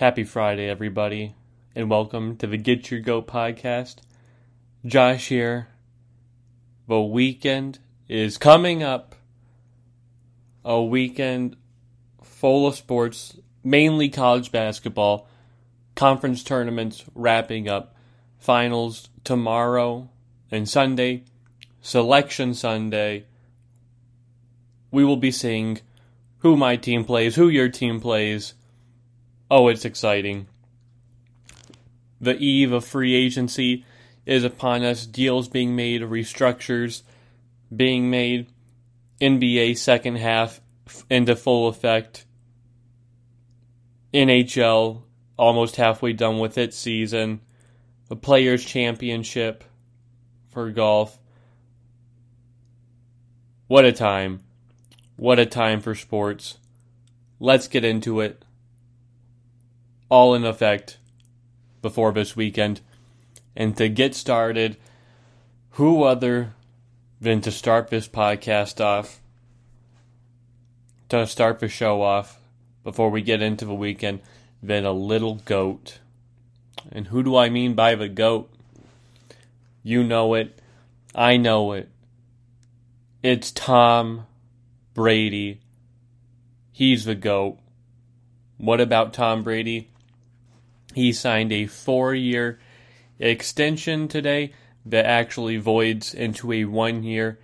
Happy Friday, everybody, and welcome to the Get Your Goat podcast. Josh here. The weekend is coming up. A weekend full of sports, mainly college basketball, conference tournaments wrapping up, finals tomorrow and Sunday, selection Sunday. We will be seeing who my team plays, who your team plays Oh, it's exciting. The eve of free agency is upon us, deals being made, restructures being made, NBA second half into full effect, NHL almost halfway done with its season, the Players' Championship for golf. What a time. What a time for sports. Let's get into it all in effect before this weekend. And to get started, who other than to start this podcast off, to start the show off before we get into the weekend, than a little goat. And who do I mean by the goat? You know it. I know it. It's Tom Brady. He's the GOAT. What about Tom Brady? He signed a four year extension today that actually voids into a one year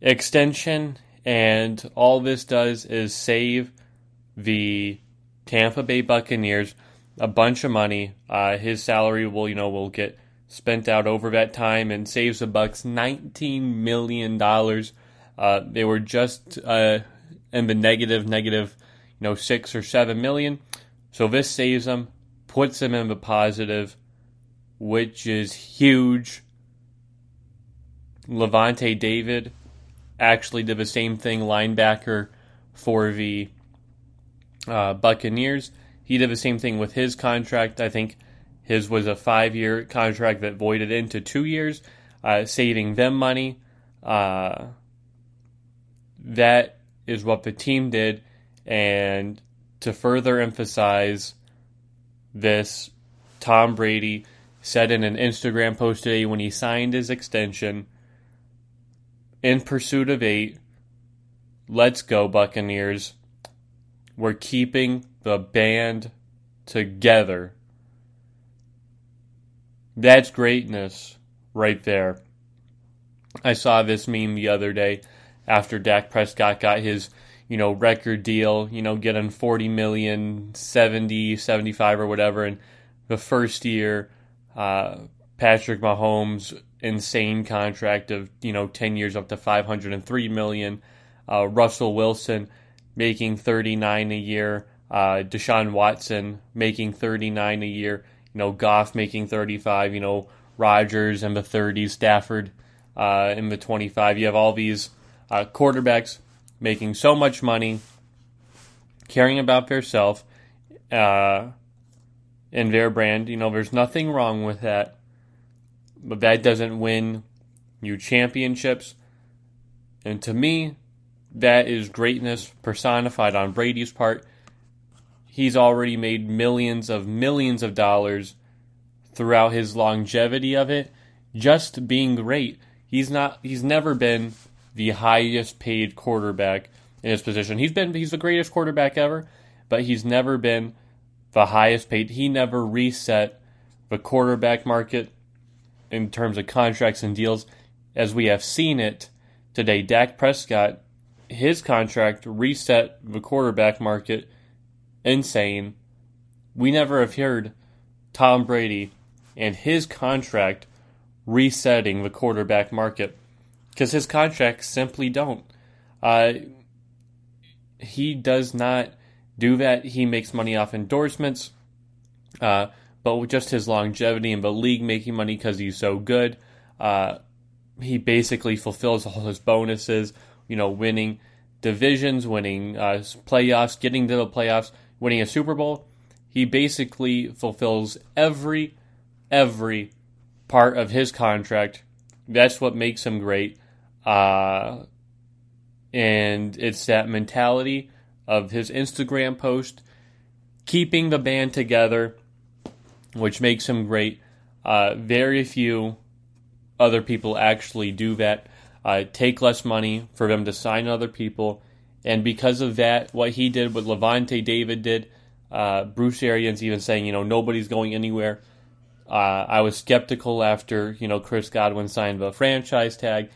extension. And all this does is save the Tampa Bay Buccaneers a bunch of money. Uh, his salary will, you know, will get spent out over that time and saves the Bucs nineteen million dollars. Uh, they were just uh, in the negative, negative, you know, six or seven million. So this saves them puts him in the positive, which is huge. Lavonte David actually did the same thing, linebacker for the uh, Buccaneers. He did the same thing with his contract. I think his was a five year contract that voided into two years, uh, saving them money. Uh, that is what the team did. And to further emphasize this Tom Brady said in an Instagram post today when he signed his extension in pursuit of eight. Let's go, Buccaneers. We're keeping the band together. That's greatness right there. I saw this meme the other day after Dak Prescott got his you know, record deal, you know, getting 40 million, 70, 75 or whatever. And the first year, uh, Patrick Mahomes insane contract of, you know, 10 years up to 503 million. Uh, Russell Wilson making 39 a year. Uh, Deshaun Watson making 39 a year. You know, Goff making 35. You know, Rodgers in the 30s. Stafford uh, in the 25. You have all these uh, quarterbacks making so much money, caring about themselves uh, and their brand. You know, there's nothing wrong with that, but that doesn't win you championships. And to me, that is greatness personified on Brady's part. He's already made millions of millions of dollars throughout his longevity of it, just being great. He's not he's never been the highest paid quarterback in his position. He's been he's the greatest quarterback ever, but he's never been the highest paid. He never reset the quarterback market in terms of contracts and deals as we have seen it today. Dak Prescott, his contract reset the quarterback market insane. We never have heard Tom Brady and his contract resetting the quarterback market because his contracts simply don't. Uh, he does not do that. He makes money off endorsements, uh, but with just his longevity in the league, making money because he's so good, uh, he basically fulfills all his bonuses. You know, winning divisions, winning uh, playoffs, getting to the playoffs, winning a Super Bowl. He basically fulfills every every part of his contract. That's what makes him great. Uh, and it's that mentality of his Instagram post keeping the band together, which makes him great. Uh, very few other people actually do that. Uh, take less money for them to sign other people. And because of that, what he did, what Lavonte David did, uh, Bruce Arians even saying, you know, nobody's going anywhere. Uh, I was skeptical after, you know, Chris Godwin signed the franchise tag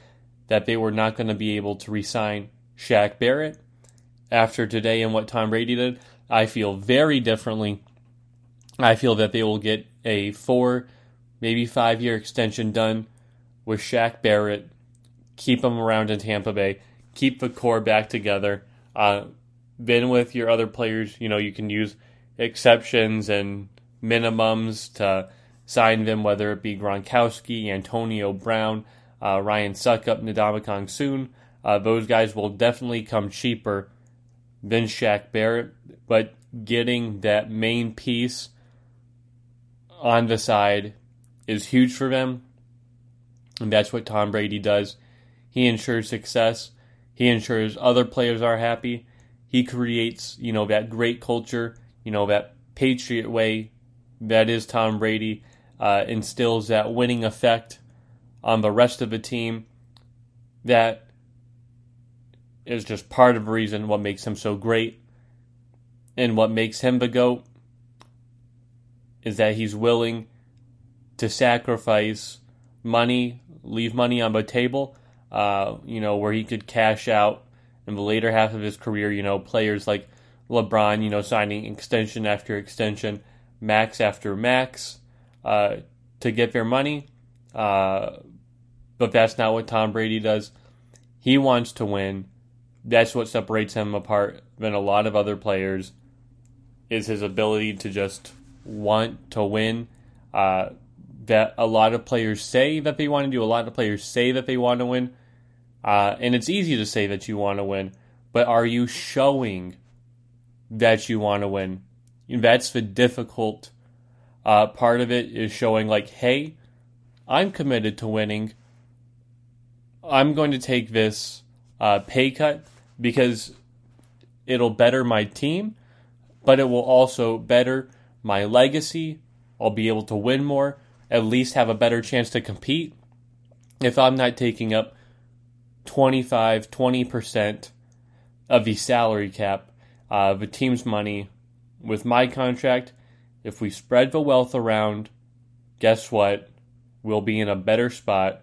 that they were not going to be able to re-sign Shaq Barrett. After today and what Tom Brady did, I feel very differently. I feel that they will get a four, maybe five year extension done with Shaq Barrett, keep him around in Tampa Bay, keep the core back together. Uh, with your other players, you know, you can use exceptions and minimums to sign them, whether it be Gronkowski, Antonio Brown, uh, Ryan Succop, Ndamukong Suh. Uh, those guys will definitely come cheaper than Shaq Barrett, but getting that main piece on the side is huge for them. And that's what Tom Brady does. He ensures success. He ensures other players are happy. He creates, you know, that great culture, you know, that Patriot way that is Tom Brady, uh, instills that winning effect on the rest of the team that is just part of the reason what makes him so great and what makes him the GOAT is that he's willing to sacrifice money, leave money on the table, uh, you know, where he could cash out in the later half of his career, you know, players like LeBron, you know, signing extension after extension, max after max, uh, to get their money. Uh, but that's not what Tom Brady does. He wants to win. That's what separates him apart than a lot of other players. Is his ability to just want to win. Uh, that a lot of players say that they want to do. A lot of players say that they want to win. Uh, and it's easy to say that you want to win, but are you showing that you want to win? That's the difficult uh, part of it is showing, like, hey, I'm committed to winning. I'm going to take this uh, pay cut because it'll better my team, but it will also better my legacy. I'll be able to win more, at least have a better chance to compete. If I'm not taking up 25, 20% of the salary cap, uh, the team's money with my contract, if we spread the wealth around, guess what? We'll be in a better spot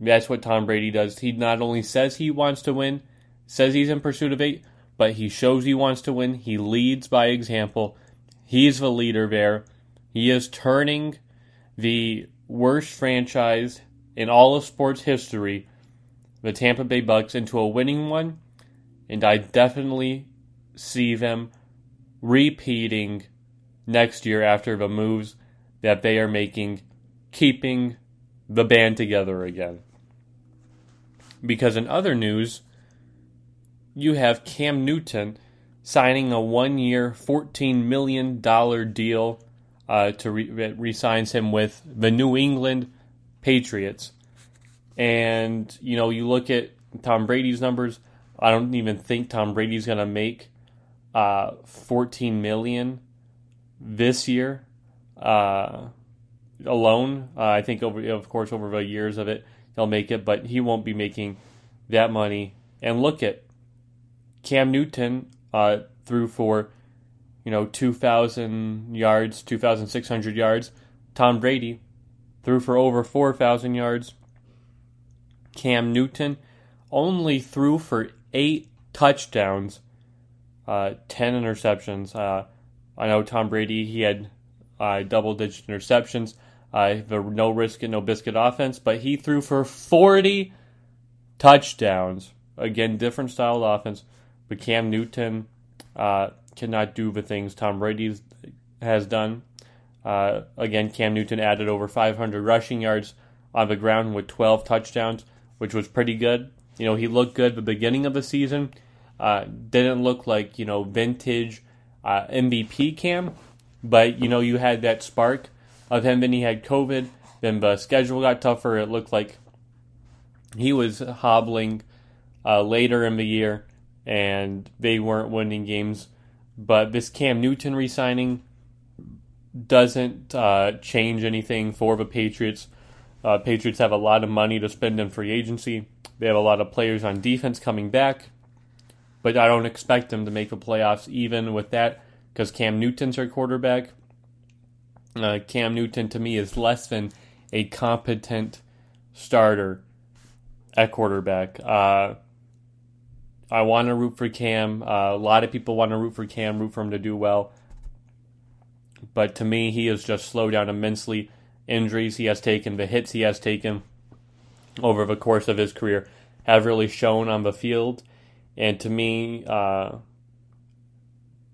that's what Tom Brady does. He not only says he wants to win, says he's in pursuit of it, but he shows he wants to win. He leads by example. He's the leader there. He is turning the worst franchise in all of sports history, the Tampa Bay Bucs, into a winning one. And I definitely see them repeating next year after the moves that they are making, keeping the band together again. Because in other news, you have Cam Newton signing a one year, $14 million deal uh, to re signs him with the New England Patriots. And, you know, you look at Tom Brady's numbers, I don't even think Tom Brady's going to make uh, 14 million this year uh, alone. Uh, I think over, of course, over the years of it, he'll make it, but he won't be making that money. And look at Cam Newton uh, threw for, you know, 2,000 yards, 2,600 yards. Tom Brady threw for over 4,000 yards. Cam Newton only threw for eight touchdowns, uh, 10 interceptions. Uh, I know Tom Brady, he had uh, double digit interceptions uh, the no risk and no biscuit offense, but he threw for 40 touchdowns. Again, different style of offense, but Cam Newton uh, cannot do the things Tom Brady has done. Uh, again, Cam Newton added over 500 rushing yards on the ground with 12 touchdowns, which was pretty good. You know, he looked good the beginning of the season. Uh, didn't look like, you know, vintage uh, MVP Cam, but, you know, you had that spark of him. Then he had COVID. Then the schedule got tougher. It looked like he was hobbling uh, later in the year, and they weren't winning games But this Cam Newton resigning doesn't uh, change anything for the Patriots. Uh, Patriots have a lot of money to spend in free agency. They have a lot of players on defense coming back, but I don't expect them to make the playoffs even with that because Cam Newton's their quarterback. Uh, Cam Newton to me is less than a competent starter at quarterback. Uh, I want to root for Cam. Uh, a lot of people want to root for Cam, root for him to do well. But to me, he has just slowed down immensely. Injuries he has taken, the hits he has taken over the course of his career have really shown on the field. And to me, uh,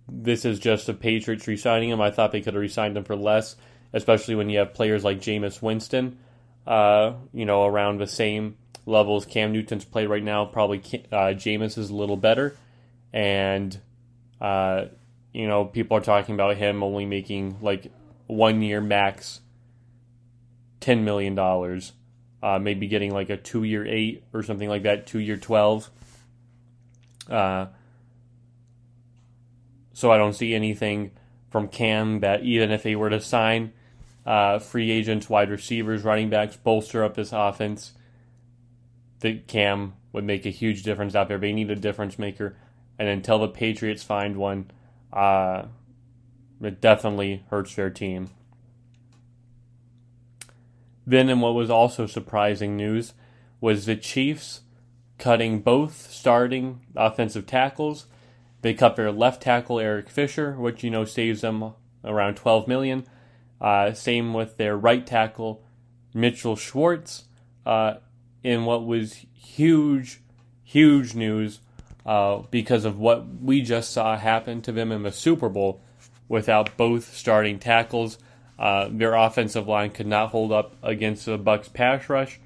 this is just the Patriots resigning him. I thought they could have resigned him for less, especially when you have players like Jameis Winston, uh, you know, around the same level as Cam Newton's played right now. Probably uh, Jameis is a little better. And uh, you know, people are talking about him only making like one year max $10 million. Uh, maybe getting like a two year eight or something like that, two year 12. Uh, so I don't see anything from Cam that even if they were to sign uh, free agents, wide receivers, running backs, bolster up this offense, that Cam would make a huge difference out there. They need a difference maker. And until the Patriots find one, uh, it definitely hurts their team. Then, and what was also surprising news, was the Chiefs cutting both starting offensive tackles. They cut their left tackle Eric Fisher, which you know saves them around 12 million. Uh, same with their right tackle Mitchell Schwartz. Uh, in what was huge, huge news uh, because of what we just saw happen to them in the Super Bowl without both starting tackles. Uh, their offensive line could not hold up against the Bucs pass rush.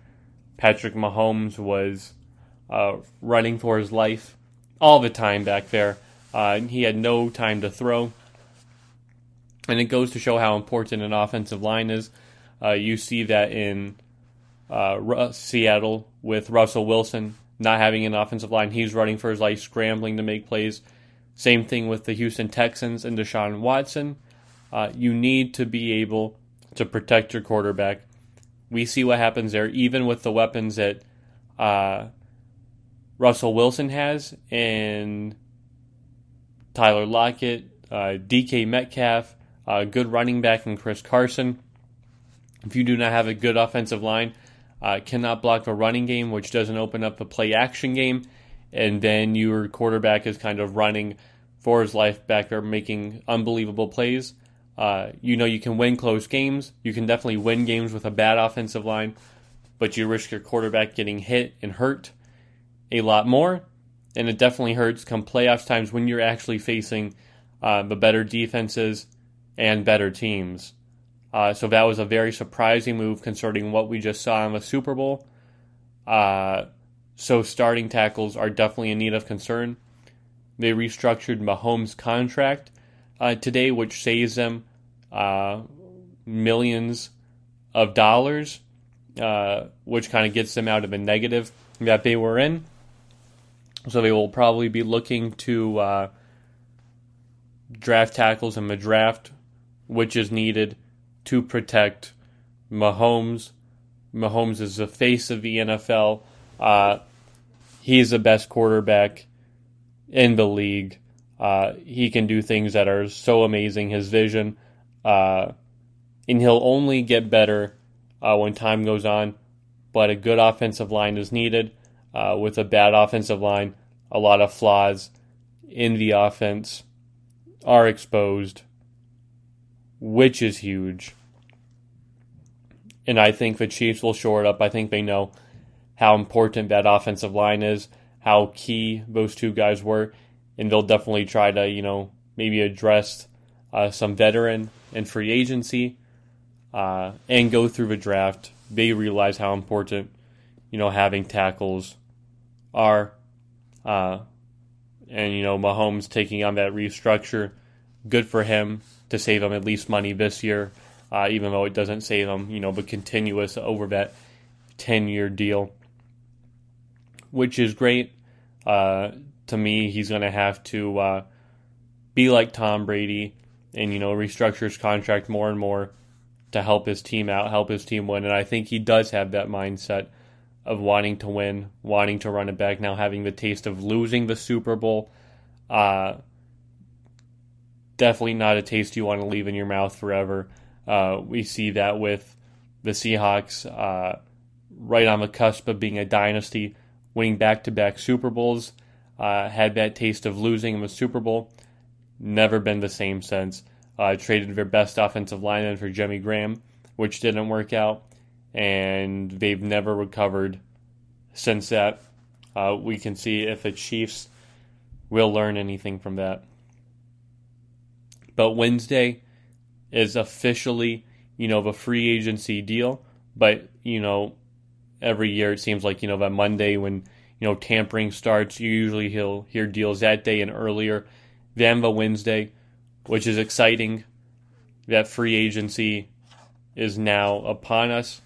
Patrick Mahomes was uh, running for his life all the time back there. Uh, he had no time to throw. And it goes to show how important an offensive line is. Uh, you see that in uh, Seattle with Russell Wilson not having an offensive line. He's running for his life, scrambling to make plays. Same thing with the Houston Texans and Deshaun Watson. Uh, you need to be able to protect your quarterback. We see what happens there, even with the weapons that uh, Russell Wilson has and Tyler Lockett, uh, DK Metcalf, a good running back, and Chris Carson. If you do not have a good offensive line, uh, cannot block a running game, which doesn't open up a play action game, and then your quarterback is kind of running for his life back there, making unbelievable plays. Uh, you know you can win close games. You can definitely win games with a bad offensive line, but you risk your quarterback getting hit and hurt a lot more. And it definitely hurts come playoffs times when you're actually facing uh, the better defenses and better teams. Uh, so that was a very surprising move concerning what we just saw in the Super Bowl. Uh, so starting tackles are definitely in need of concern. They restructured Mahomes' contract uh, today, which saves them uh, millions of dollars, uh, which kind of gets them out of a negative that they were in. So they will probably be looking to uh, draft tackles in the draft, which is needed to protect Mahomes. Mahomes is the face of the NFL. Uh, he's the best quarterback in the league. Uh, he can do things that are so amazing. His vision, uh, and he'll only get better uh, when time goes on. But a good offensive line is needed. Uh, with a bad offensive line, a lot of flaws in the offense are exposed which is huge. And I think the Chiefs will shore it up. I think they know how important that offensive line is, how key those two guys were, and they'll definitely try to, you know, maybe address uh, some veteran and free agency uh, and go through the draft. They realize how important, you know, having tackles are. Uh, and, you know, Mahomes taking on that restructure, good for him to save him at least money this year, uh, even though it doesn't save him, you know, but continuous over that 10 year deal, which is great. Uh, to me, he's going to have to uh, be like Tom Brady and, you know, restructure his contract more and more to help his team out, help his team win. And I think he does have that mindset of wanting to win, wanting to run it back, now having the taste of losing the Super Bowl. Uh, definitely not a taste you want to leave in your mouth forever. Uh, we see that with the Seahawks uh, right on the cusp of being a dynasty, winning back to back Super Bowls. Uh, had that taste of losing in the Super Bowl. Never been the same since. Uh, traded their best offensive lineman for Jimmy Graham, which didn't work out, and they've never recovered since that. Uh, we can see if the Chiefs will learn anything from that. But Wednesday is officially, you know, the free agency deal. But, you know, every year it seems like, you know, that Monday when, you know, tampering starts, you usually hear deals that day and earlier than the Wednesday, which is exciting. That free agency is now upon us.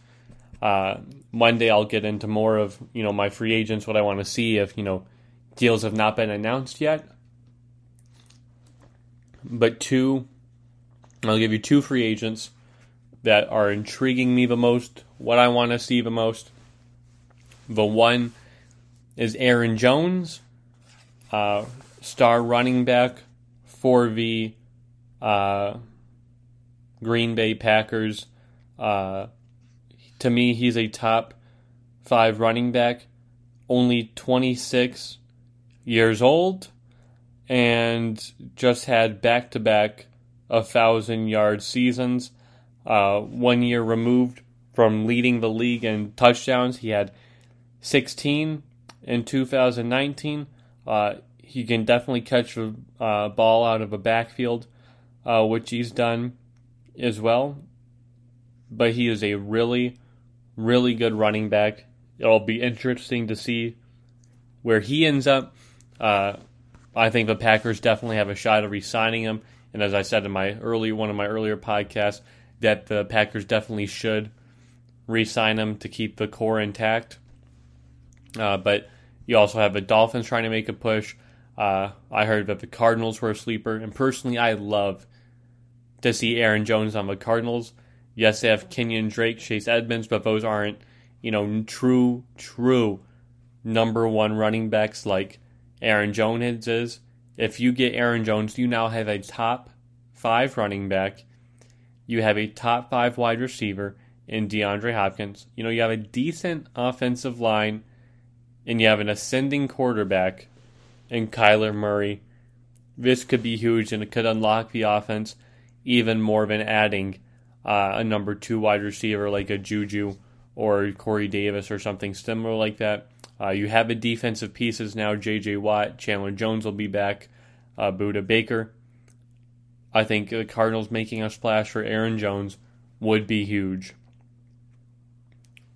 Uh, Monday I'll get into more of, you know, my free agents, what I want to see if, you know, deals have not been announced yet but two, I'll give you two free agents that are intriguing me the most, what I want to see the most. The one is Aaron Jones, uh, star running back for the uh, Green Bay Packers. Uh, to me, he's a top five running back, only 26 years old and just had back to back a thousand yard seasons. Uh, one year removed from leading the league in touchdowns, he had 16 in 2019. Uh, he can definitely catch a uh, ball out of a backfield, uh, which he's done as well. But he is a really, really good running back. It'll be interesting to see where he ends up. Uh, I think the Packers definitely have a shot of re-signing him. And as I said in my early one of my earlier podcasts, that the Packers definitely should re-sign him to keep the core intact. Uh, but you also have the Dolphins trying to make a push. Uh, I heard that the Cardinals were a sleeper, and personally, I love to see Aaron Jones on the Cardinals. Yes, they have Kenyan Drake, Chase Edmonds, but those aren't, you know, true, true number one running backs like Aaron Jones is. If you get Aaron Jones, you now have a top five running back. You have a top five wide receiver in DeAndre Hopkins. You know, you have a decent offensive line, and you have an ascending quarterback in Kyler Murray. This could be huge, and it could unlock the offense even more than adding uh, a number two wide receiver like a Juju or Corey Davis or something similar like that. Uh, you have the defensive pieces now. J.J. Watt, Chandler Jones will be back. Uh, Budda Baker. I think the Cardinals making a splash for Aaron Jones would be huge.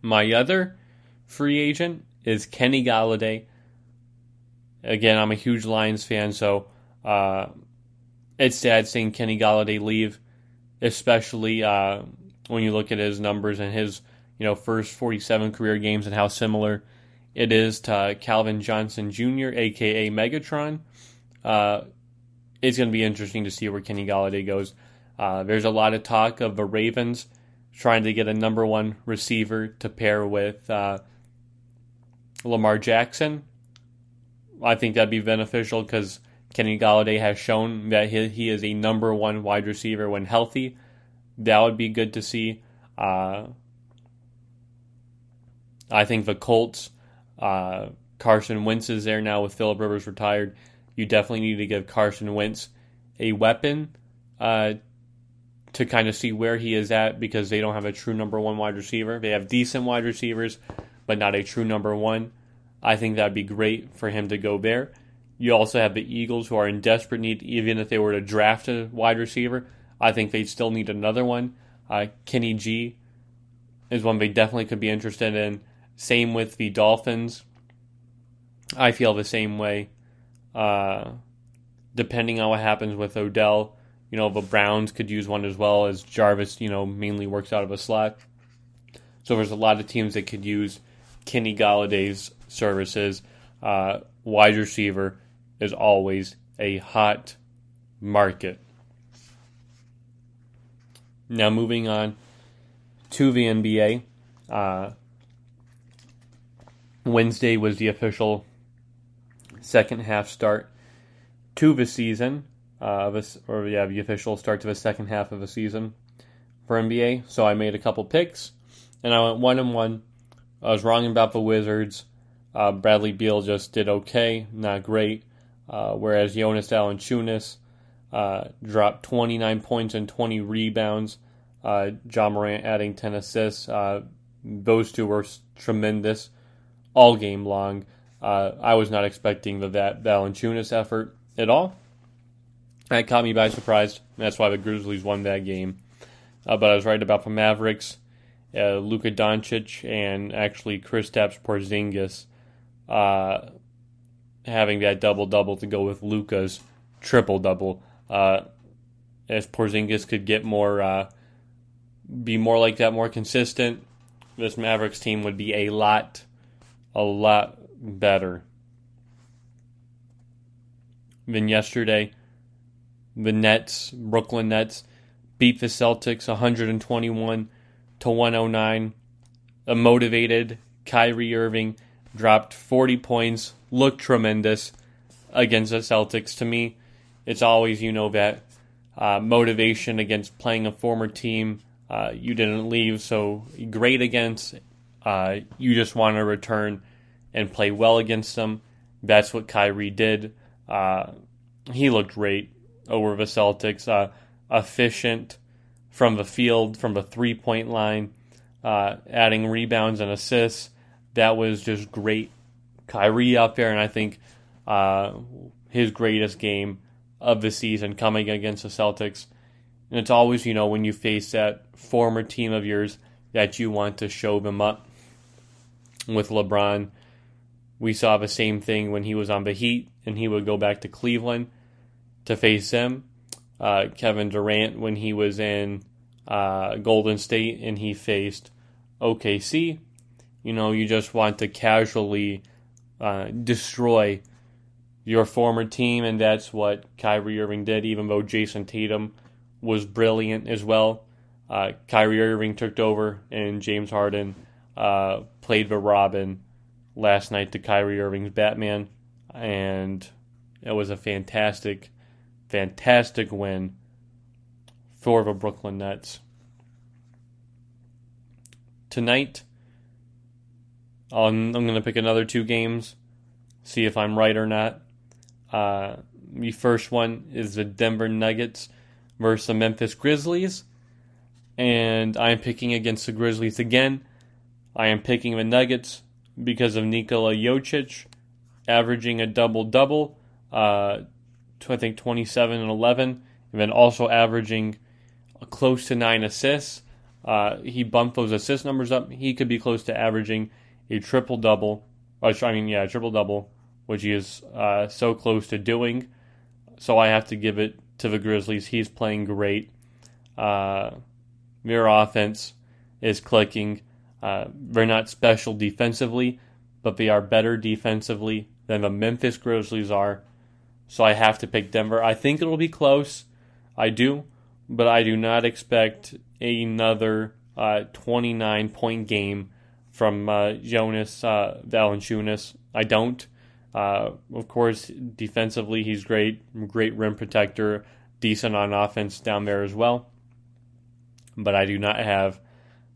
My other free agent is Kenny Golladay. Again, I'm a huge Lions fan, so uh, it's sad seeing Kenny Golladay leave, especially uh, when you look at his numbers and his you know first 47 career games and how similar it is to Calvin Johnson Jr., aka Megatron. Uh, it's going to be interesting to see where Kenny Golladay goes. Uh, there's a lot of talk of the Ravens trying to get a number one receiver to pair with uh, Lamar Jackson. I think that'd be beneficial because Kenny Golladay has shown that he, he is a number one wide receiver when healthy. That would be good to see. Uh, I think the Colts uh, Carson Wentz is there now with Philip Rivers retired. You definitely need to give Carson Wentz a weapon uh, to kind of see where he is at because they don't have a true number one wide receiver. They have decent wide receivers, but not a true number one. I think that'd be great for him to go there. You also have the Eagles who are in desperate need, even if they were to draft a wide receiver. I think they'd still need another one. Uh, Kenny G is one they definitely could be interested in. Same with the Dolphins. I feel the same way. Uh, depending on what happens with Odell, you know, the Browns could use one as well as Jarvis, you know, mainly works out of a slot. So there's a lot of teams that could use Kenny Golladay's services. Uh, wide receiver is always a hot market. Now, moving on to the NBA. Uh, Wednesday was the official second half start to the season, uh, this, or yeah, the official start to the second half of the season for NBA. So I made a couple picks, and I went one and one. I was wrong about the Wizards. Uh, Bradley Beal just did okay, not great. Uh, whereas Jonas Valanciunas uh, dropped 29 points and 20 rebounds. Uh, Ja Morant adding 10 assists. Uh, those two were tremendous all game long. Uh, I was not expecting the that Valanciunas effort at all. That caught me by surprise. That's why the Grizzlies won that game. But I was right about the Mavericks. Luka Doncic and actually Kristaps Porzingis uh, having that double double to go with Luka's triple double. Uh, if Porzingis could get more, uh, be more like that, more consistent, this Mavericks team would be a lot, a lot better than yesterday. The Nets, Brooklyn Nets, beat the Celtics 121 to 109. A motivated Kyrie Irving dropped 40 points, looked tremendous against the Celtics. To me, it's always, you know, that uh, motivation against playing a former team uh, you didn't leave so great against. Uh, you just want to return and play well against them. That's what Kyrie did. Uh, he looked great over the Celtics. Uh, efficient from the field, from the three point line, uh, adding rebounds and assists. That was just great. Kyrie out there, and I think uh, his greatest game of the season coming against the Celtics. And it's always, you know, when you face that former team of yours that you want to show them up. With LeBron, we saw the same thing when he was on the Heat and he would go back to Cleveland to face them. Uh, Kevin Durant when he was in uh, Golden State and he faced OKC. You know, you just want to casually uh, destroy your former team, and that's what Kyrie Irving did, even though Jayson Tatum was brilliant as well. Uh, Kyrie Irving took over, and James Harden uh, played the Robin last night to Kyrie Irving's Batman, and it was a fantastic, fantastic win for the Brooklyn Nets. Tonight, I'm, I'm going to pick another two games, see if I'm right or not. Uh, the first one is the Denver Nuggets versus the Memphis Grizzlies. And I am picking against the Grizzlies again. I am picking the Nuggets because of Nikola Jokic averaging a double double, uh, I think 27 and 11, and then also averaging close to nine assists. Uh, he bumped those assist numbers up. He could be close to averaging a triple double. I mean, yeah, triple double, which he is uh, so close to doing. So I have to give it to the Grizzlies. He's playing great. Uh, their offense is clicking. Uh, they're not special defensively, but they are better defensively than the Memphis Grizzlies are. So I have to pick Denver. I think it'll be close. I do, but I do not expect another uh, 29 point game from uh, Jonas uh, Valanciunas. I don't. Uh, of course, defensively, he's great, great rim protector, decent on offense down there as well. But I do not have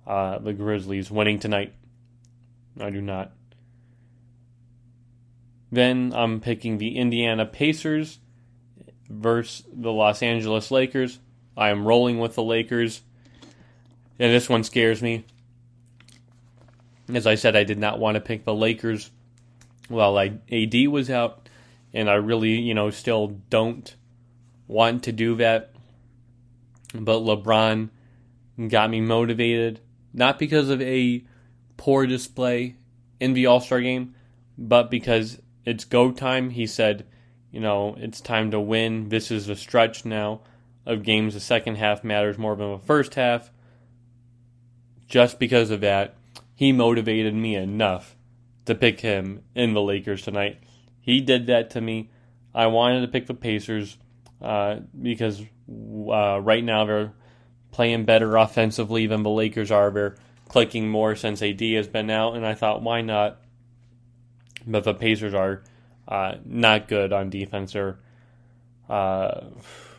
uh, the Grizzlies winning tonight. I do not. Then I'm picking the Indiana Pacers versus the Los Angeles Lakers. I am rolling with the Lakers. And this one scares me. As I said, I did not want to pick the Lakers while I, AD was out, and I really, you know, still don't want to do that. But LeBron got me motivated, not because of a poor display in the All Star game, but because it's go time. He said, you know, it's time to win. This is a stretch now of games. The second half matters more than the first half. Just because of that, he motivated me enough to pick him in the Lakers tonight. He did that to me. I wanted to pick the Pacers. uh, because uh, right now they're playing better offensively than the Lakers are. They're clicking more since AD has been out, and I thought, why not? But the Pacers are uh, not good on defense. They're uh,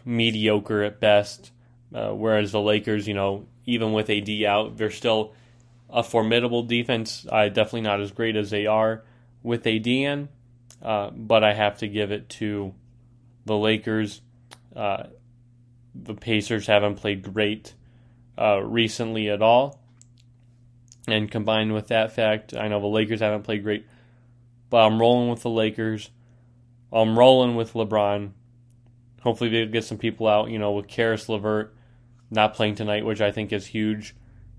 mediocre at best. Uh, whereas the Lakers, you know, even with AD out, they're still a formidable defense. Uh, definitely not as great as they are with ADN, uh, but I have to give it to the Lakers. Uh, the Pacers haven't played great uh, recently at all. And combined with that fact, I know the Lakers haven't played great, but I'm rolling with the Lakers. I'm rolling with LeBron. Hopefully, they get some people out, you know, with Caris LeVert not playing tonight, which I think is huge.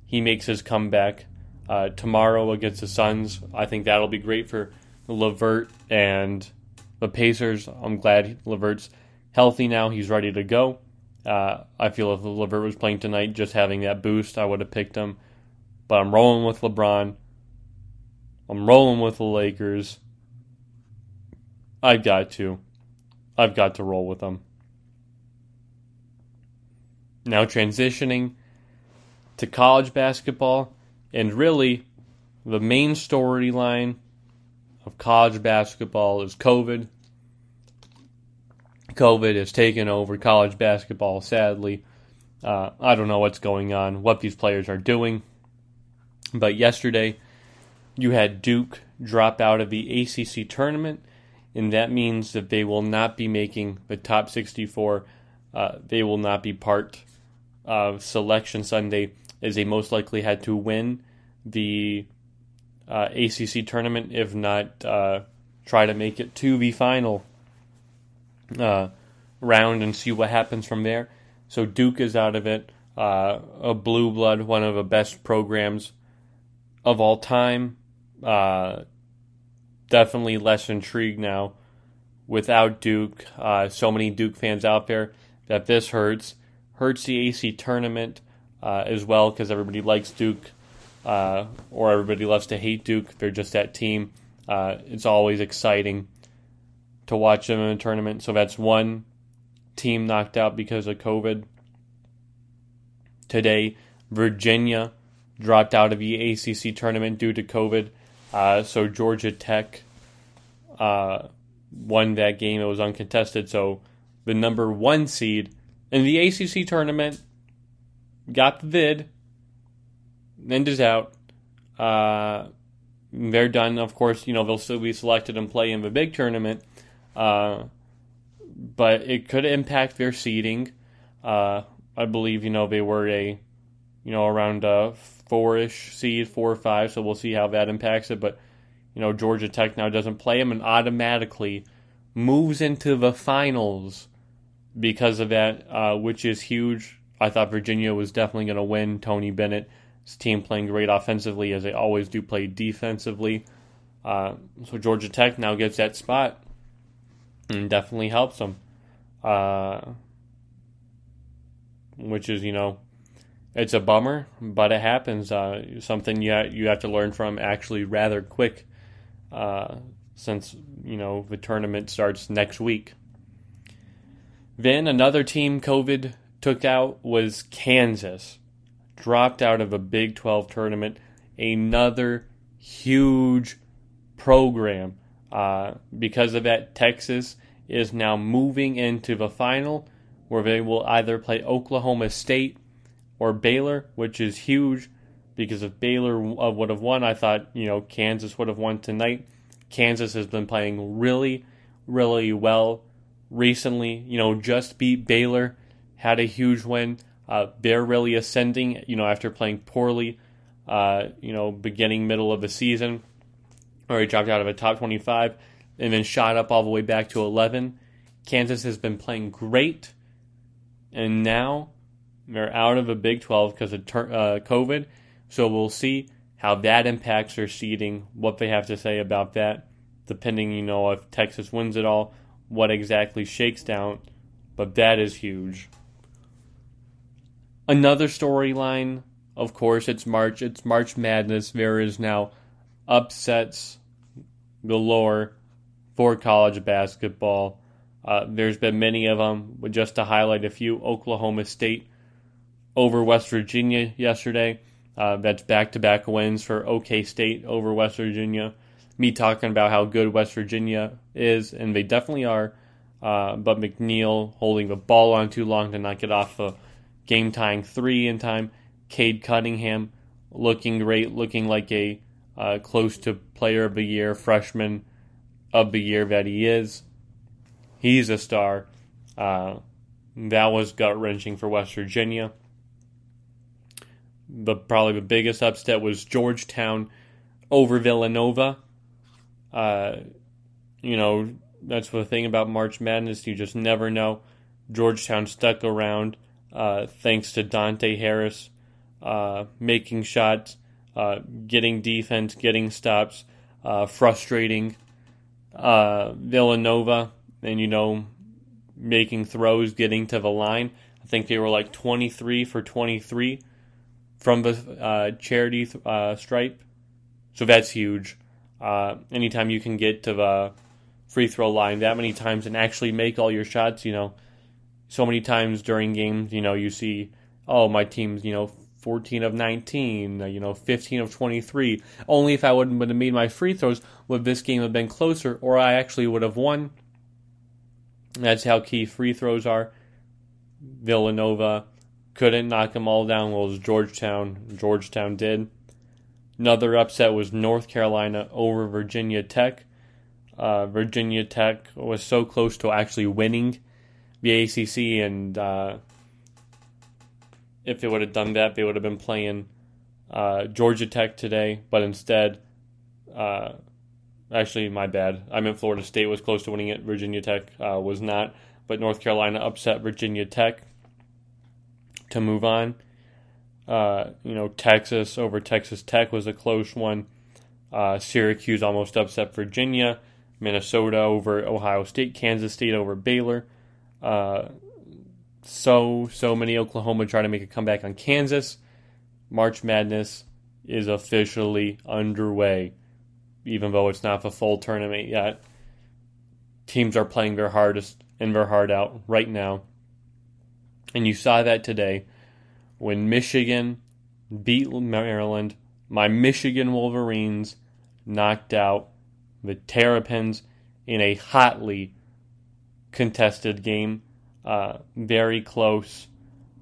He makes his comeback uh, tomorrow against the Suns. I think that'll be great for LeVert and the Pacers. I'm glad LeVert's healthy now. He's ready to go. Uh, I feel if LeVert was playing tonight, just having that boost, I would have picked him. But I'm rolling with LeBron. I'm rolling with the Lakers. I've got to. I've got to roll with them. Now transitioning to college basketball, and really the main storyline of college basketball is COVID. COVID has taken over college basketball, sadly. Uh, I don't know what's going on, what these players are doing. But yesterday, you had Duke drop out of the ACC tournament, and that means that they will not be making the top 64. Uh, they will not be part of Selection Sunday, as they most likely had to win the uh, ACC tournament, if not uh, try to make it to the final uh, round and see what happens from there. So Duke is out of it. Uh, a blue blood, one of the best programs of all time. Uh, definitely less intrigued now without Duke. Uh, so many Duke fans out there that this hurts. Hurts the AC tournament as well because everybody likes Duke uh, or everybody loves to hate Duke. They're just that team. Uh, it's always exciting to watch them in a tournament. So that's one team knocked out because of COVID. Today, Virginia dropped out of the ACC tournament due to COVID. Uh, so Georgia Tech uh, won that game. It was uncontested. So the number one seed in the ACC tournament got the vid End is out. Uh, they're done. Of course, you know they'll still be selected and play in the big tournament, uh, but it could impact their seeding. Uh, I believe you know they were a, you know, around a four-ish seed, four or five. So we'll see how that impacts it. But you know, Georgia Tech now doesn't play them and automatically moves into the finals because of that, uh, which is huge. I thought Virginia was definitely going to win. Tony Bennett his team playing great offensively as they always do play defensively. Uh, so Georgia Tech now gets that spot and definitely helps them. Uh, which is, you know, it's a bummer, but it happens. Uh, something you ha- you have to learn from actually rather quick, uh, since you know the tournament starts next week. Then another team COVID took out was Kansas dropped out of a Big 12 tournament. Another huge program. Uh, because of that, Texas is now moving into the final where they will either play Oklahoma State or Baylor, which is huge because if Baylor uh, would have won, I thought, you know, Kansas would have won tonight. Kansas has been playing really, really well recently. You know, just beat Baylor, had a huge win. Uh, they're really ascending, you know, after playing poorly, uh, you know, beginning, middle of the season, or he dropped out of a top 25 and then shot up all the way back to 11. Kansas has been playing great, and now they're out of a Big 12 because of ter- uh, COVID. So we'll see how that impacts their seeding, what they have to say about that, depending, you know, if Texas wins it all, what exactly shakes down. But that is huge. Another storyline, of course, it's March. It's March Madness. There is now upsets galore for college basketball. Uh, there's been many of them, but just to highlight a few Oklahoma State over West Virginia yesterday. Uh, that's back to back wins for OK State over West Virginia. Me talking about how good West Virginia is, and they definitely are. Uh, but McNeil holding the ball on too long to not get off a game tying three in time. Cade Cunningham looking great, looking like a uh, close to player of the year, freshman of the year that he is. He's a star. Uh, that was gut wrenching for West Virginia. The probably the biggest upset was Georgetown over Villanova. Uh, you know that's the thing about March Madness; you just never know. Georgetown stuck around uh, thanks to Dante Harris uh, making shots, uh, getting defense, getting stops, uh, frustrating Villanova, and you know making throws, getting to the line. I think they were like 23 for 23 from the charity uh, stripe. So that's huge. Anytime you can get to the free throw line that many times and actually make all your shots, you know, so many times during games, you know, you see, oh, my team's, you know, 14 of 19, uh, you know, 15 of 23. Only if I wouldn't have made my free throws would this game have been closer, or I actually would have won. That's how key free throws are. Villanova couldn't knock them all down. Well, Georgetown, Georgetown did. Another upset was North Carolina over Virginia Tech. Uh, Virginia Tech was so close to actually winning the ACC, and uh, if they would have done that, they would have been playing uh, Georgia Tech today. But instead, uh, actually, my bad. I meant Florida State was close to winning it. Virginia Tech uh, was not, but North Carolina upset Virginia Tech to move on. Uh, you know, Texas over Texas Tech was a close one. Uh, Syracuse almost upset Virginia. Minnesota over Ohio State. Kansas State over Baylor. Uh, so, so many Oklahoma trying to make a comeback on Kansas. March Madness is officially underway, even though it's not the full tournament yet. Teams are playing their hardest and their heart out right now. And you saw that today when Michigan beat Maryland. My Michigan Wolverines knocked out the Terrapins in a hotly contested game. Uh, very close.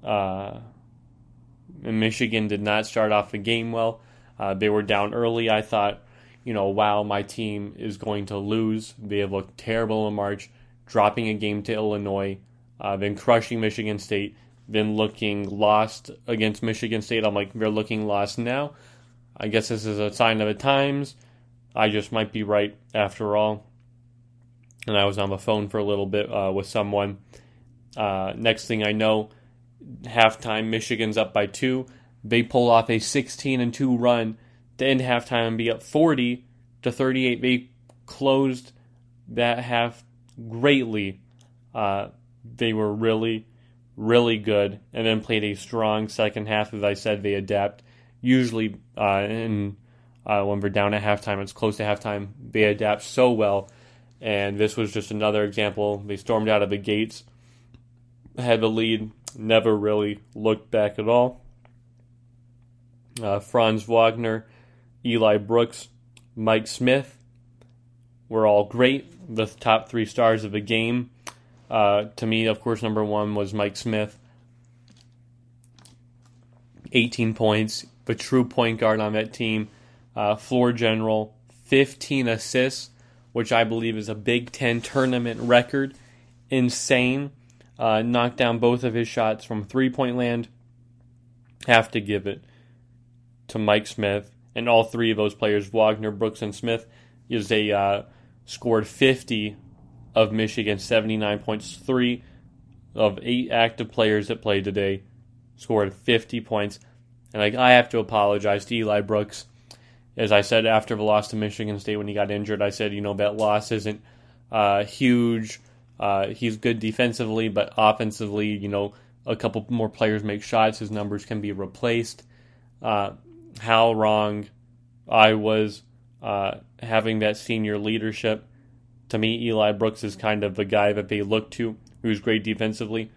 Uh, Michigan did not start off the game well. Uh, they were down early. I thought, you know, wow, my team is going to lose. They have looked terrible in March, dropping a game to Illinois, uh, then crushing Michigan State, then looking lost against Michigan State. I'm like, they're looking lost now. I guess this is a sign of the times. I just might be right after all. And I was on the phone for a little bit uh, with someone. Uh, next thing I know, halftime, Michigan's up by two. They pull off a 16 and 2 run to end halftime and be up 40 to 38. They closed that half greatly. Uh, they were really, really good, and then played a strong second half. As I said, they adapt. Usually, uh, in, uh, when we're down at halftime, it's close to halftime. They adapt so well, and this was just another example. They stormed out of the gates, had the lead, never really looked back at all. Uh, Franz Wagner, Eli Brooks, Mike Smith were all great. The top three stars of the game. Uh, to me, of course, number one was Mike Smith. 18 points, the true point guard on that team. Uh, floor general, 15 assists, which I believe is a Big Ten tournament record. Insane. Uh, knocked down both of his shots from three point land. Have to give it to Mike Smith. And all three of those players, Wagner, Brooks, and Smith, is a uh, scored 50 of Michigan, 79 points. Three of eight active players that played today scored 50 points. And like I have to apologize to Eli Brooks. As I said after the loss to Michigan State when he got injured, I said, you know, that loss isn't uh, huge. Uh, he's good defensively, but offensively, you know, a couple more players make shots, his numbers can be replaced. Uh, how wrong I was uh, having that senior leadership To me, Eli Brooks is kind of the guy that they look to, who's great defensively,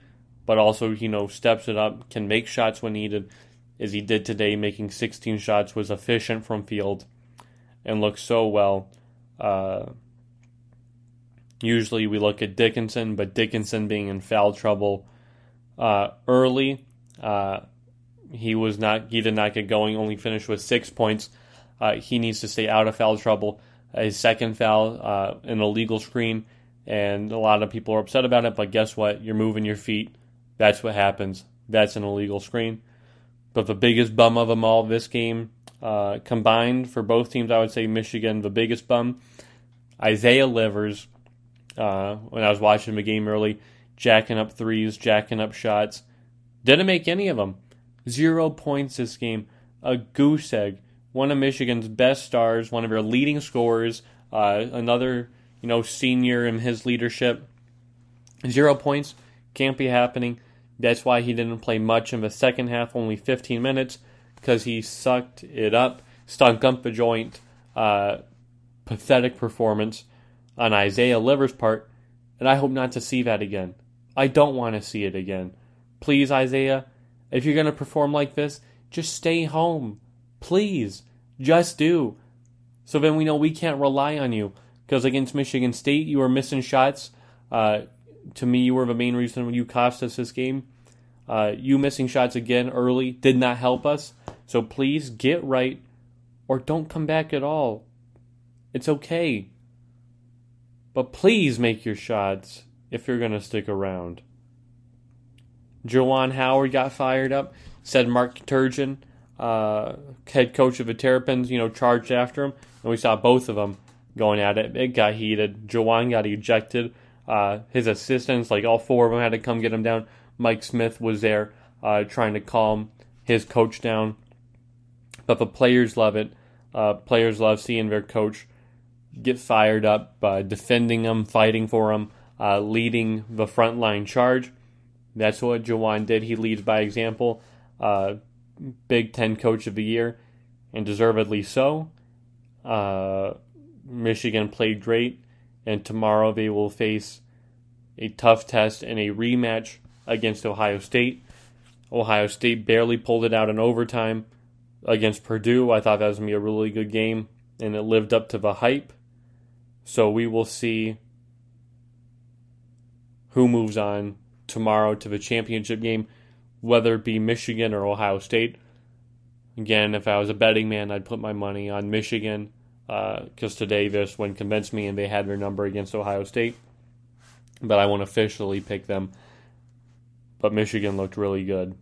but also, you know, steps it up, can make shots when needed, as he did today, making 16 shots, was efficient from field, and looked so well. Uh, usually we look at Dickinson, but Dickinson being in foul trouble uh, early, uh, he was not. He did not get going. Only finished with six points. Uh, he needs to stay out of foul trouble. His second foul, uh, an illegal screen, and a lot of people are upset about it. But guess what? You're moving your feet. That's what happens. That's an illegal screen. But the biggest bum of them all this game uh, combined for both teams, I would say Michigan the biggest bum. Isaiah Livers, uh, when I was watching the game early, jacking up threes, jacking up shots, didn't make any of them. Zero points this game. A goose egg. One of Michigan's best stars, one of their leading scorers, uh, another you know senior in his leadership. Zero points can't be happening. That's why he didn't play much in the second half, only 15 minutes, because he sucked it up, stunk up the joint. Uh, pathetic performance on Isaiah Livers' part, and I hope not to see that again. I don't want to see it again. Please, Isaiah, if you're going to perform like this, just stay home. Please. Just do. So then we know we can't rely on you. Because against Michigan State, you were missing shots. Uh, to me, you were the main reason you cost us this game. Uh, you missing shots again early did not help us. So please get right or don't come back at all. It's okay. But please make your shots if you're going to stick around. Juwan Howard got fired up. Said Mark Turgeon, uh, head coach of the Terrapins, you know, charged after him, and we saw both of them going at it. It got heated. Juwan got ejected. Uh, his assistants, like all four of them, had to come get him down. Mike Smith was there uh, trying to calm his coach down. But the players love it. Uh, players love seeing their coach get fired up, defending them, fighting for them, uh, leading the frontline charge. That's what Juwan did. He leads by example. Uh, Big Ten Coach of the Year, and deservedly so. Uh, Michigan played great, and tomorrow they will face a tough test and a rematch against Ohio State. Ohio State barely pulled it out in overtime against Purdue. I thought that was going to be a really good game, and it lived up to the hype. So we will see who moves on tomorrow to the championship game, whether it be Michigan or Ohio State. Again, if I was a betting man, I'd put my money on Michigan because uh, today this one convinced me and they had their number against Ohio State. But I won't officially pick them. But Michigan looked really good.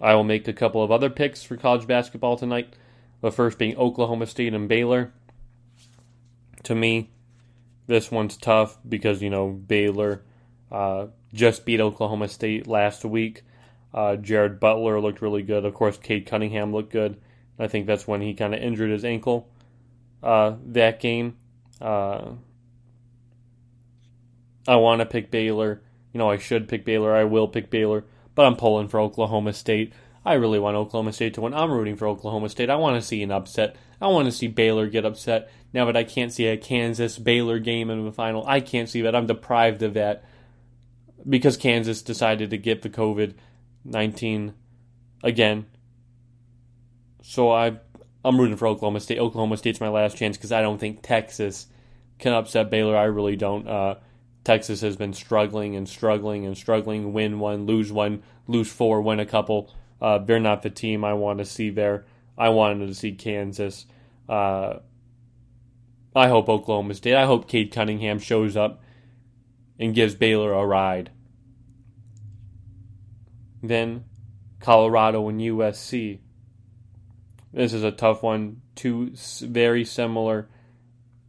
I will make a couple of other picks for college basketball tonight. The first being Oklahoma State and Baylor. To me, this one's tough because, you know, Baylor uh, just beat Oklahoma State last week. Uh, Jared Butler looked really good. Of course, Cade Cunningham looked good. I think that's when he kind of injured his ankle uh, that game. Uh, I want to pick Baylor. You know, I should pick Baylor. I will pick Baylor, but I'm pulling for Oklahoma State. I really want Oklahoma State to win. I'm rooting for Oklahoma State. I want to see an upset. I want to see Baylor get upset. Now that I can't see a Kansas Baylor game in the final, I can't see that. I'm deprived of that because Kansas decided to get the COVID 19 again. So I I'm rooting for Oklahoma State. Oklahoma State's my last chance because I don't think Texas can upset Baylor. I really don't. Uh, Texas has been struggling and struggling and struggling. Win one, lose one, lose four, win a couple. Uh, they're not the team I want to see there. I wanted to see Kansas. Uh, I hope Oklahoma State. I hope Cade Cunningham shows up and gives Baylor a ride. Then Colorado and USC. This is a tough one. Two very similar,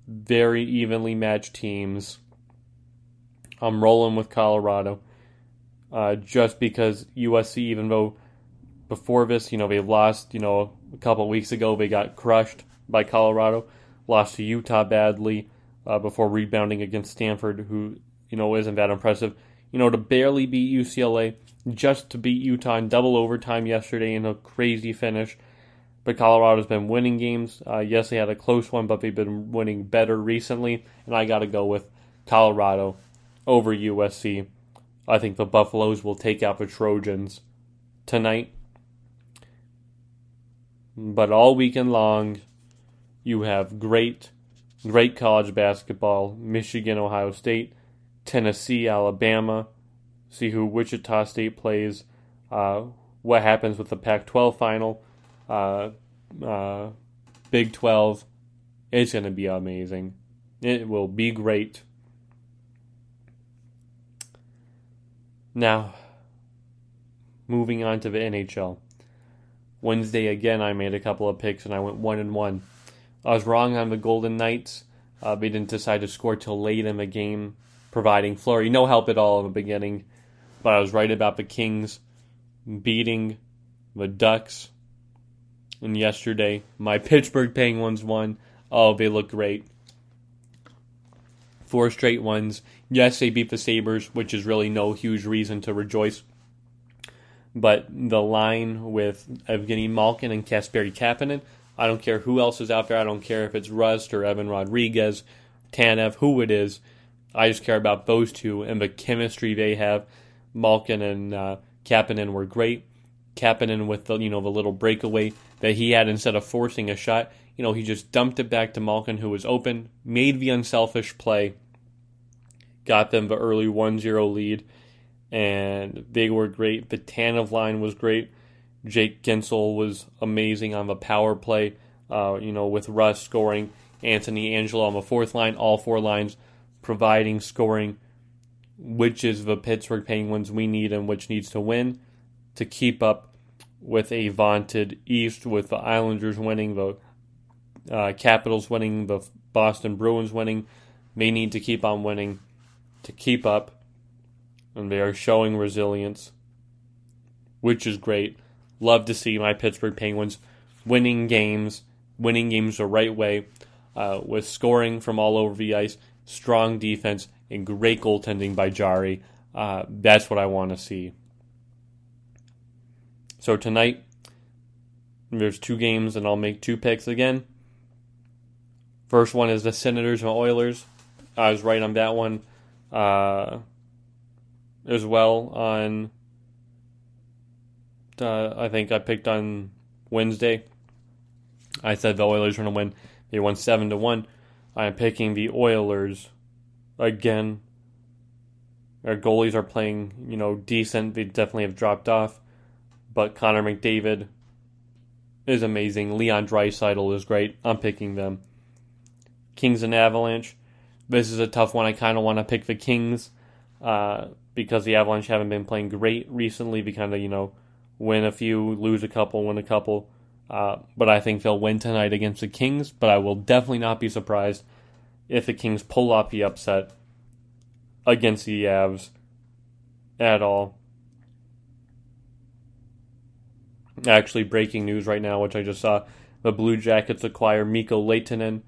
very evenly matched teams. I'm rolling with Colorado uh, just because USC, even though before this, you know, they lost, you know, a couple weeks ago, they got crushed by Colorado, lost to Utah badly uh, before rebounding against Stanford, who you know, isn't that impressive. You know, to barely beat UCLA, just to beat Utah in double overtime yesterday in a crazy finish. But Colorado's been winning games. Uh, yes, they had a close one, but they've been winning better recently. And I got to go with Colorado over USC. I think the Buffaloes will take out the Trojans tonight. But all weekend long, you have great, great college basketball Michigan, Ohio State, Tennessee, Alabama. See who Wichita State plays. Uh, what happens with the Pac 12 final. Uh, uh, Big 12. It's going to be amazing. It will be great. Now, moving on to the NHL. Wednesday again, I made a couple of picks and I went one and one. I was wrong on the Golden Knights. Uh, they didn't decide to score till late in the game, providing Fleury no help at all in the beginning. But I was right about the Kings beating the Ducks. And yesterday, my Pittsburgh Penguins won. Oh, they look great. Four straight ones. Yes, they beat the Sabres, which is really no huge reason to rejoice. But the line with Evgeny Malkin and Kasperi Kapanen, I don't care who else is out there. I don't care if it's Rust or Evan Rodrigues, Tanev, who it is. I just care about those two and the chemistry they have. Malkin and uh, Kapanen were great. Kapanen with the you know the little breakaway that he had instead of forcing a shot, you know he just dumped it back to Malkin who was open, made the unselfish play, got them the early 1-0 lead, and they were great. The Tanev line was great. Jake Guentzel was amazing on the power play. Uh, you know with Rust scoring, Anthony Angello on the fourth line, all four lines providing scoring which is the Pittsburgh Penguins we need and which needs to win to keep up with a vaunted East, with the Islanders winning, the uh, Capitals winning, the Boston Bruins winning. They need to keep on winning to keep up, and they are showing resilience, which is great. Love to see my Pittsburgh Penguins winning games, winning games the right way, uh, with scoring from all over the ice, strong defense, and great goaltending by Jarry. Uh, that's what I want to see. So tonight, there's two games, and I'll make two picks again. First one is the Senators and Oilers. I was right on that one uh, as well. On uh, I think I picked on Wednesday. I said the Oilers were going to win. They won seven to one. I'm picking the Oilers again. Our goalies are playing, you know, decent. They definitely have dropped off. But Connor McDavid is amazing. Leon Draisaitl is great. I'm picking them. Kings and Avalanche. This is a tough one. I kind of want to pick the Kings uh, because the Avalanche haven't been playing great recently. They kind of, you know, win a few, lose a couple, win a couple. Uh, but I think they'll win tonight against the Kings. But I will definitely not be surprised if the Kings pull off the upset against the Avs at all. Actually, breaking news right now, which I just saw the Blue Jackets acquire Mikko Lehtonen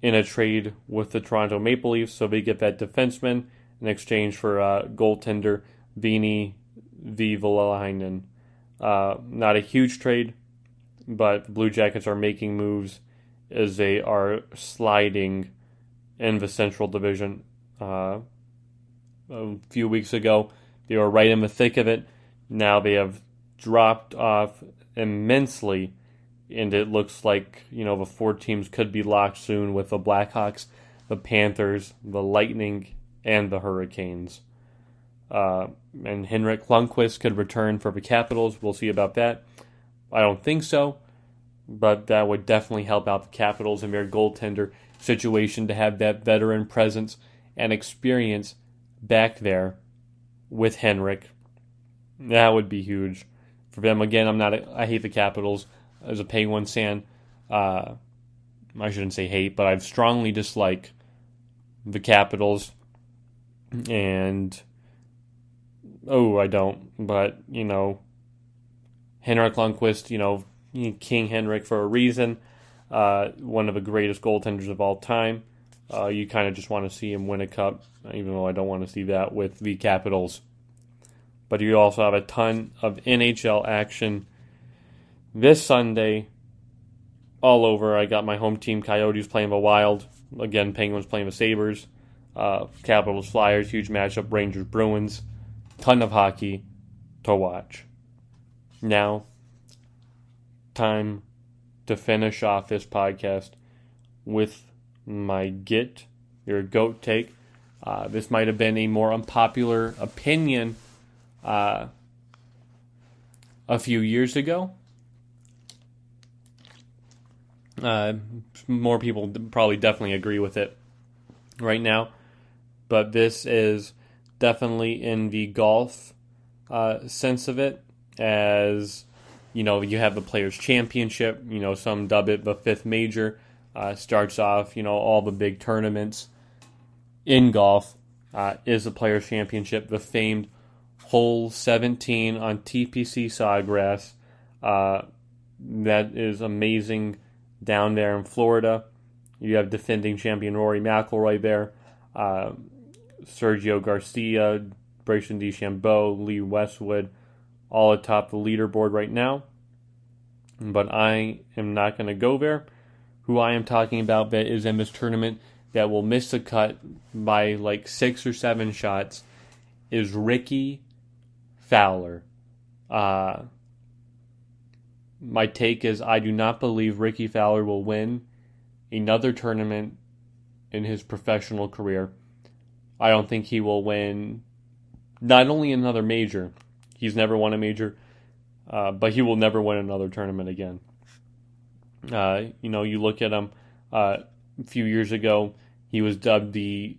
in a trade with the Toronto Maple Leafs, so they get that defenseman in exchange for uh, goaltender Veini Vehviläinen. Uh, not a huge trade, but the Blue Jackets are making moves as they are sliding in the Central Division. Uh, a few weeks ago, they were right in the thick of it. Now they have dropped off immensely, and it looks like you know the four teams could be locked soon with the Blackhawks, the Panthers, the Lightning, and the Hurricanes. Uh, and Henrik Lundqvist could return for the Capitals. We'll see about that. I don't think so, but that would definitely help out the Capitals and their goaltender situation to have that veteran presence and experience back there with Henrik. That would be huge for them. Again, I'm not. A, I hate the Capitals as a Penguins fan. Uh, I shouldn't say hate, but I strongly dislike the Capitals. And oh, I don't. But you know, Henrik Lundqvist, you know, King Henrik for a reason uh, one of the greatest goaltenders of all time. Uh, you kind of just want to see him win a cup, even though I don't want to see that with the Capitals. But you also have a ton of NHL action this Sunday. all over. I got my home team Coyotes playing the Wild. Again, Penguins playing the Sabres. Uh, Capitals Flyers, huge matchup. Rangers Bruins. Ton of hockey to watch. Now, time to finish off this podcast with my get your goat take. Uh, this might have been a more unpopular opinion uh, a few years ago. Uh, more people probably definitely agree with it right now, but this is definitely in the golf uh, sense of it, as you know, you have the Players Championship. You know, some dub it the fifth major. Uh, starts off, you know, all the big tournaments in golf uh, is the Players Championship, the famed hole 17 on TPC Sawgrass. Uh, that is amazing down there in Florida. You have defending champion Rory McIlroy there, uh, Sergio Garcia, Bryson DeChambeau, Lee Westwood, all atop the leaderboard right now. But I am not going to go there. Who I am talking about that is in this tournament that will miss the cut by like six or seven shots is Rickie Fowler. Uh, my take is I do not believe Rickie Fowler will win another tournament in his professional career. I don't think he will win not only another major, he's never won a major, uh, but he will never win another tournament again. Uh, you know, you look at him uh, a few years ago, he was dubbed the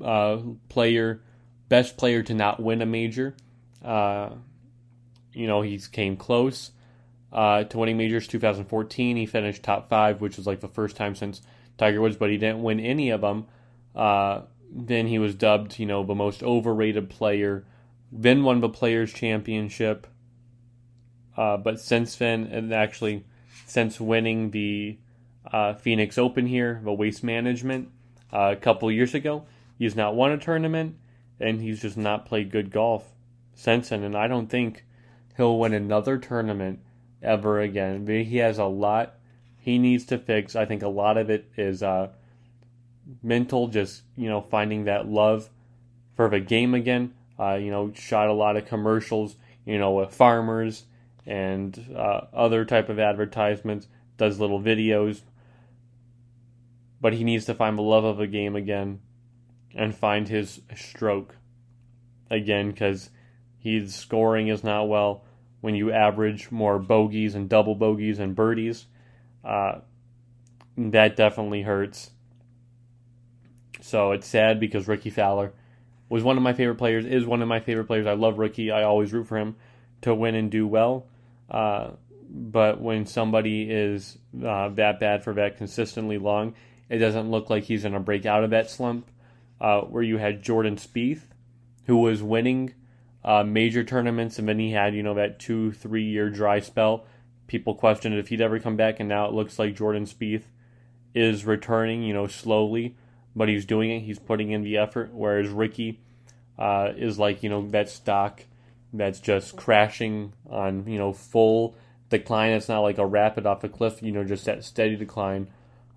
uh, player, best player to not win a major. Uh, you know, he came close uh, to winning majors 2014. He finished top five, which was like the first time since Tiger Woods, but he didn't win any of them. Uh, then he was dubbed, you know, the most overrated player. Then won the Players Championship. Uh, but since then, and actually since winning the uh, Phoenix Open here, the waste management, uh, a couple years ago. He's not won a tournament, and he's just not played good golf since then. And I don't think he'll win another tournament ever again. He has a lot he needs to fix. I think a lot of it is uh, mental, just you know, finding that love for the game again. Uh, you know, shot a lot of commercials, you know, with farmers and uh, other type of advertisements. Does little videos, but he needs to find the love of the game again and find his stroke again because his scoring is not well. When you average more bogeys and double bogeys and birdies, uh, that definitely hurts. So it's sad because Rickie Fowler was one of my favorite players, is one of my favorite players. I love Rickie. I always root for him to win and do well. Uh, but when somebody is uh, that bad for that consistently long, it doesn't look like he's going to break out of that slump. Uh, where you had Jordan Spieth, who was winning uh, major tournaments, and then he had you know that two three year dry spell. People questioned if he'd ever come back, and now it looks like Jordan Spieth is returning, you know, slowly, but he's doing it. He's putting in the effort. Whereas Rickie uh, is like you know that stock that's just crashing on you know full decline. It's not like a rapid off a cliff, you know, just that steady decline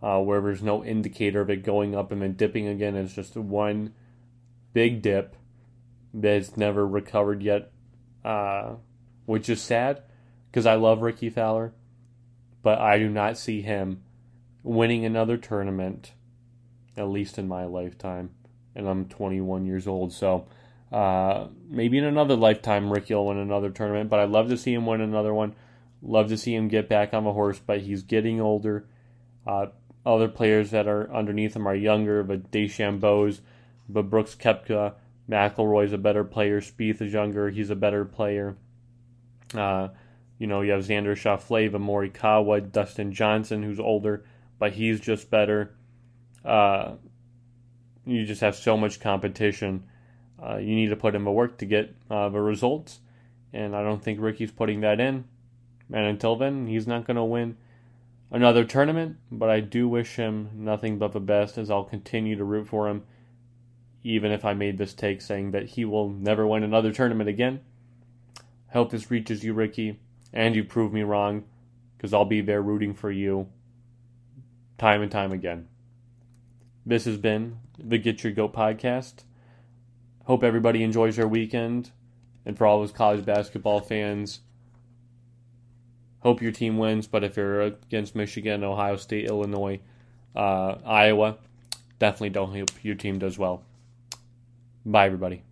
uh, where there's no indicator of it going up and then dipping again. It's just one big dip that's never recovered yet, uh, which is sad because I love Rickie Fowler, but I do not see him winning another tournament, at least in my lifetime. And I'm 21 years old, so uh, maybe in another lifetime, Rickie will win another tournament. But I'd love to see him win another one. Love to see him get back on the horse, but he's getting older. Uh, other players that are underneath him are younger, but DeChambeau's, but Brooks Koepka, McIlroy's a better player. Spieth is younger; he's a better player. Uh, you know, you have Xander Schauffele, Morikawa, Dustin Johnson, who's older, but he's just better. Uh, you just have so much competition. Uh, you need to put in the work to get uh, the results, and I don't think Rickie's putting that in. And until then, he's not going to win another tournament, but I do wish him nothing but the best as I'll continue to root for him, even if I made this take saying that he will never win another tournament again. I hope this reaches you, Rickie, and you prove me wrong, because I'll be there rooting for you time and time again. This has been the Get Your Goat podcast. Hope everybody enjoys their weekend. And for all those college basketball fans, hope your team wins. But if you're against Michigan, Ohio State, Illinois, uh, Iowa, definitely don't hope your team does well. Bye, everybody.